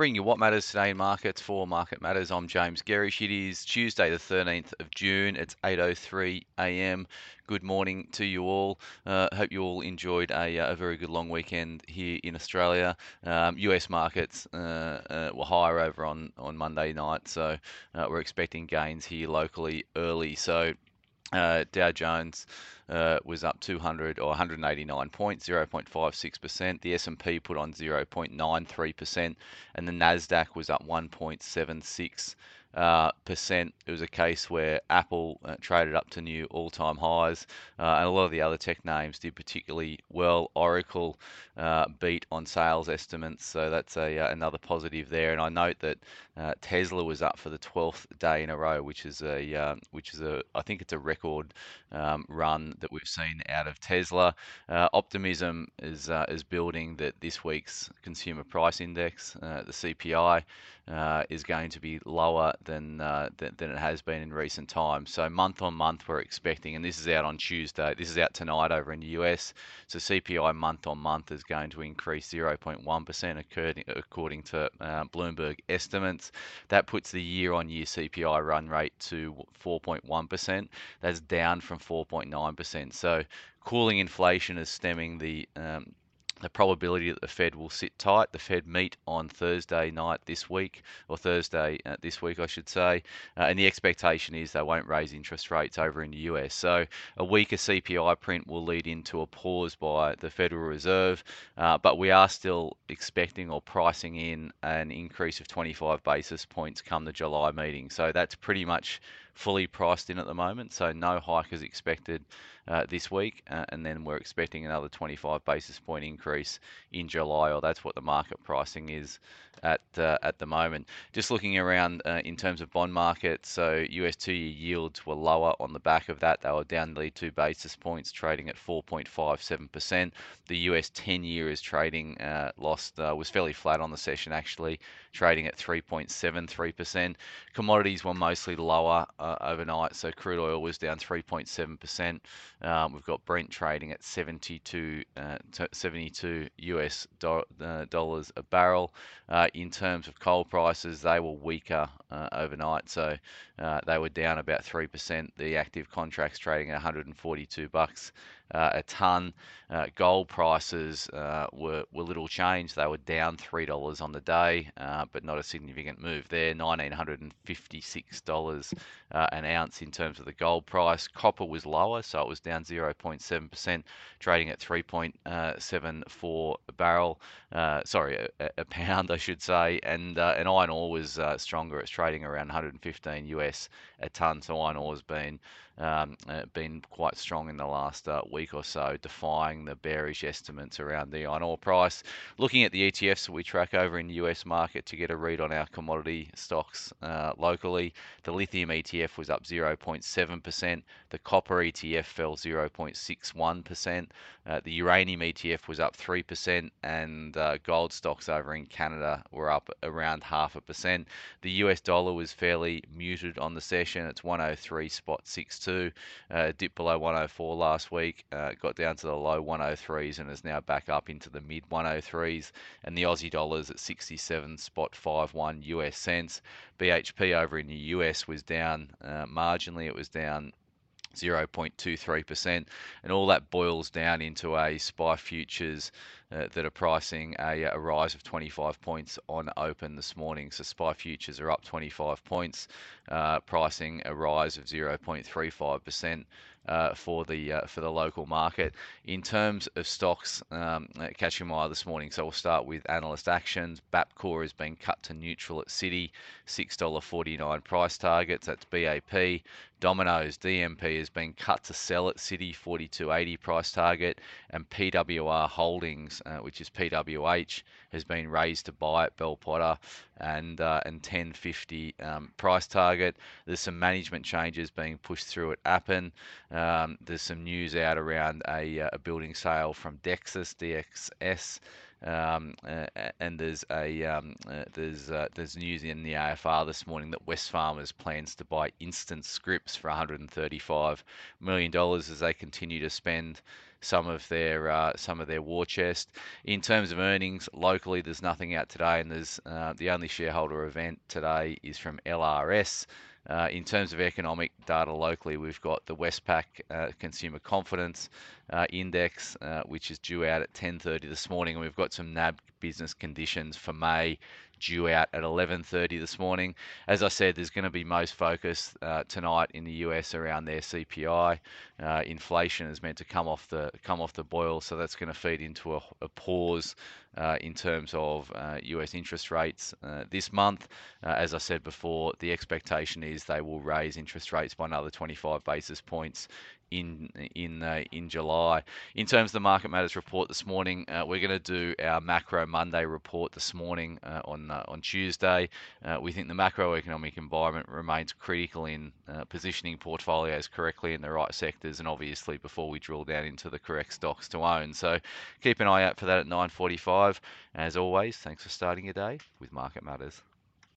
Bring you what matters today in markets for Market Matters. I'm James Gerrish. It is Tuesday, the 13th of June. It's 8:03 a.m. Good morning to you all. Uh, hope you all enjoyed a, uh, a, very good long weekend here in Australia. Um, US markets uh, uh, were higher over on on Monday night, so uh, we're expecting gains here locally early. So uh, Dow Jones uh, was up 200 or 189 points, 0.56%. The S&P put on 0.93%, and the Nasdaq was up 1.76 uh, percent. It was a case where Apple uh, traded up to new all-time highs, uh, and a lot of the other tech names did particularly well. Oracle uh, beat on sales estimates, so that's a uh, another positive there. And I note that uh, Tesla was up for the 12th day in a row, which is a which is a I think it's a record um, run that we've seen out of Tesla. optimism is is building that this week's consumer price index, the CPI, is going to be lower than, uh, than, than it has been in recent times. So month on month, we're expecting, and this is out on Tuesday. This is out tonight over in the US. So CPI month on month is going to increase 0.1% according to uh, Bloomberg estimates. That puts the year-on-year CPI run rate to 4.1%. That's down from 4.9%. So cooling inflation is stemming the um, the probability that the Fed will sit tight. The Fed meet on Thursday night this week, or Thursday uh, this week, I should say, uh, and the expectation is they won't raise interest rates over in the US. So a weaker CPI print will lead into a pause by the Federal Reserve, uh, but we are still expecting or pricing in an increase of 25 basis points come the July meeting. So that's pretty much fully priced in at the moment. So no hike is expected uh, this week, uh, and then we're expecting another 25 basis point increase in July, or that's what the market pricing is at uh, at the moment. Just looking around uh, in terms of bond market, so US two-year yields were lower on the back of that. They were down nearly two basis points, trading at 4.57%. The US 10-year is trading uh, lost uh, was fairly flat on the session actually, trading at 3.73%. Commodities were mostly lower overnight, so crude oil was down 3.7%. Um, we've got Brent trading at 72, uh, 72 US do, uh, dollars a barrel. Uh, in terms of coal prices, they were weaker uh, overnight, so uh, they were down about 3%. The active contracts trading at 142 bucks uh, a ton. Uh, gold prices uh, were, were little changed. They were down $3 on the day, uh, but not a significant move there. $1,956 uh, an ounce in terms of the gold price. Copper was lower, so it was down 0.7%, trading at 3.74 a barrel. Uh, sorry, a, a, pound, I should say. And, and iron ore was stronger. It's trading around 115 US a ton. So iron ore has been um, uh, been quite strong in the last uh, week or so, defying the bearish estimates around the iron ore price. Looking at the ETFs that we track over in the US market to get a read on our commodity stocks uh, locally, the lithium ETF was up 0.7%, the copper ETF fell 0.61%, uh, the uranium ETF was up 3%, and uh, gold stocks over in Canada were up around half a percent. The US dollar was fairly muted on the session, it's 103 spot 62 102, uh, dipped below 104 last week, uh, got down to the low 103s and is now back up into the mid 103s. And the Aussie dollars at 67 spot 51 US cents. BHP over in the US was down uh, marginally. It was down 0.23%, and all that boils down into a SPI futures uh, that are pricing a, a, rise of 25 points on open this morning. So SPI futures are up 25 points, uh, pricing a rise of 0.35% uh, for the uh, for the local market. In terms of stocks um, catching my eye this morning, so we'll start with analyst actions. Bapcor has been cut to neutral at Citi $6.49 price targets. That's BAP. Domino's DMP has been cut to sell at Citi, 42.80 price target, and PWR Holdings, uh, which is PWH, has been raised to buy at Bell Potter and uh, and 10.50 um, price target. There's some management changes being pushed through at Appen. Um, there's some news out around a, uh, a building sale from Dexus, DXS. Um, uh, and there's a um, uh, there's uh, there's news in the AFR this morning that Wesfarmers plans to buy Instant Scripts for 135 million dollars as they continue to spend some of their uh, some of their war chest. In terms of earnings, locally, there's nothing out today, and there's uh, the only shareholder event today is from LRS. Uh, in terms of economic data locally, we've got the Westpac uh, Consumer Confidence uh, Index, uh, which is due out at 10:30 this morning, and we've got some NAB business conditions for May due out at 11:30 this morning. As I said, there's going to be most focus uh, tonight in the US around their CPI. Uh, inflation is meant to come off the come off the boil, so that's going to feed into a, a pause uh, in terms of US uh, interest rates uh, this month. Uh, as I said before, the expectation is they will raise interest rates by another 25 basis points in in uh, in July. In terms of the market matters report this morning, uh, we're going to do our macro Monday report this morning uh, on uh, on Tuesday. We think the macroeconomic environment remains critical in positioning portfolios correctly in the right sectors, and obviously before we drill down into the correct stocks to own. So keep an eye out for that at 9:45. As always, thanks for starting your day with Market Matters.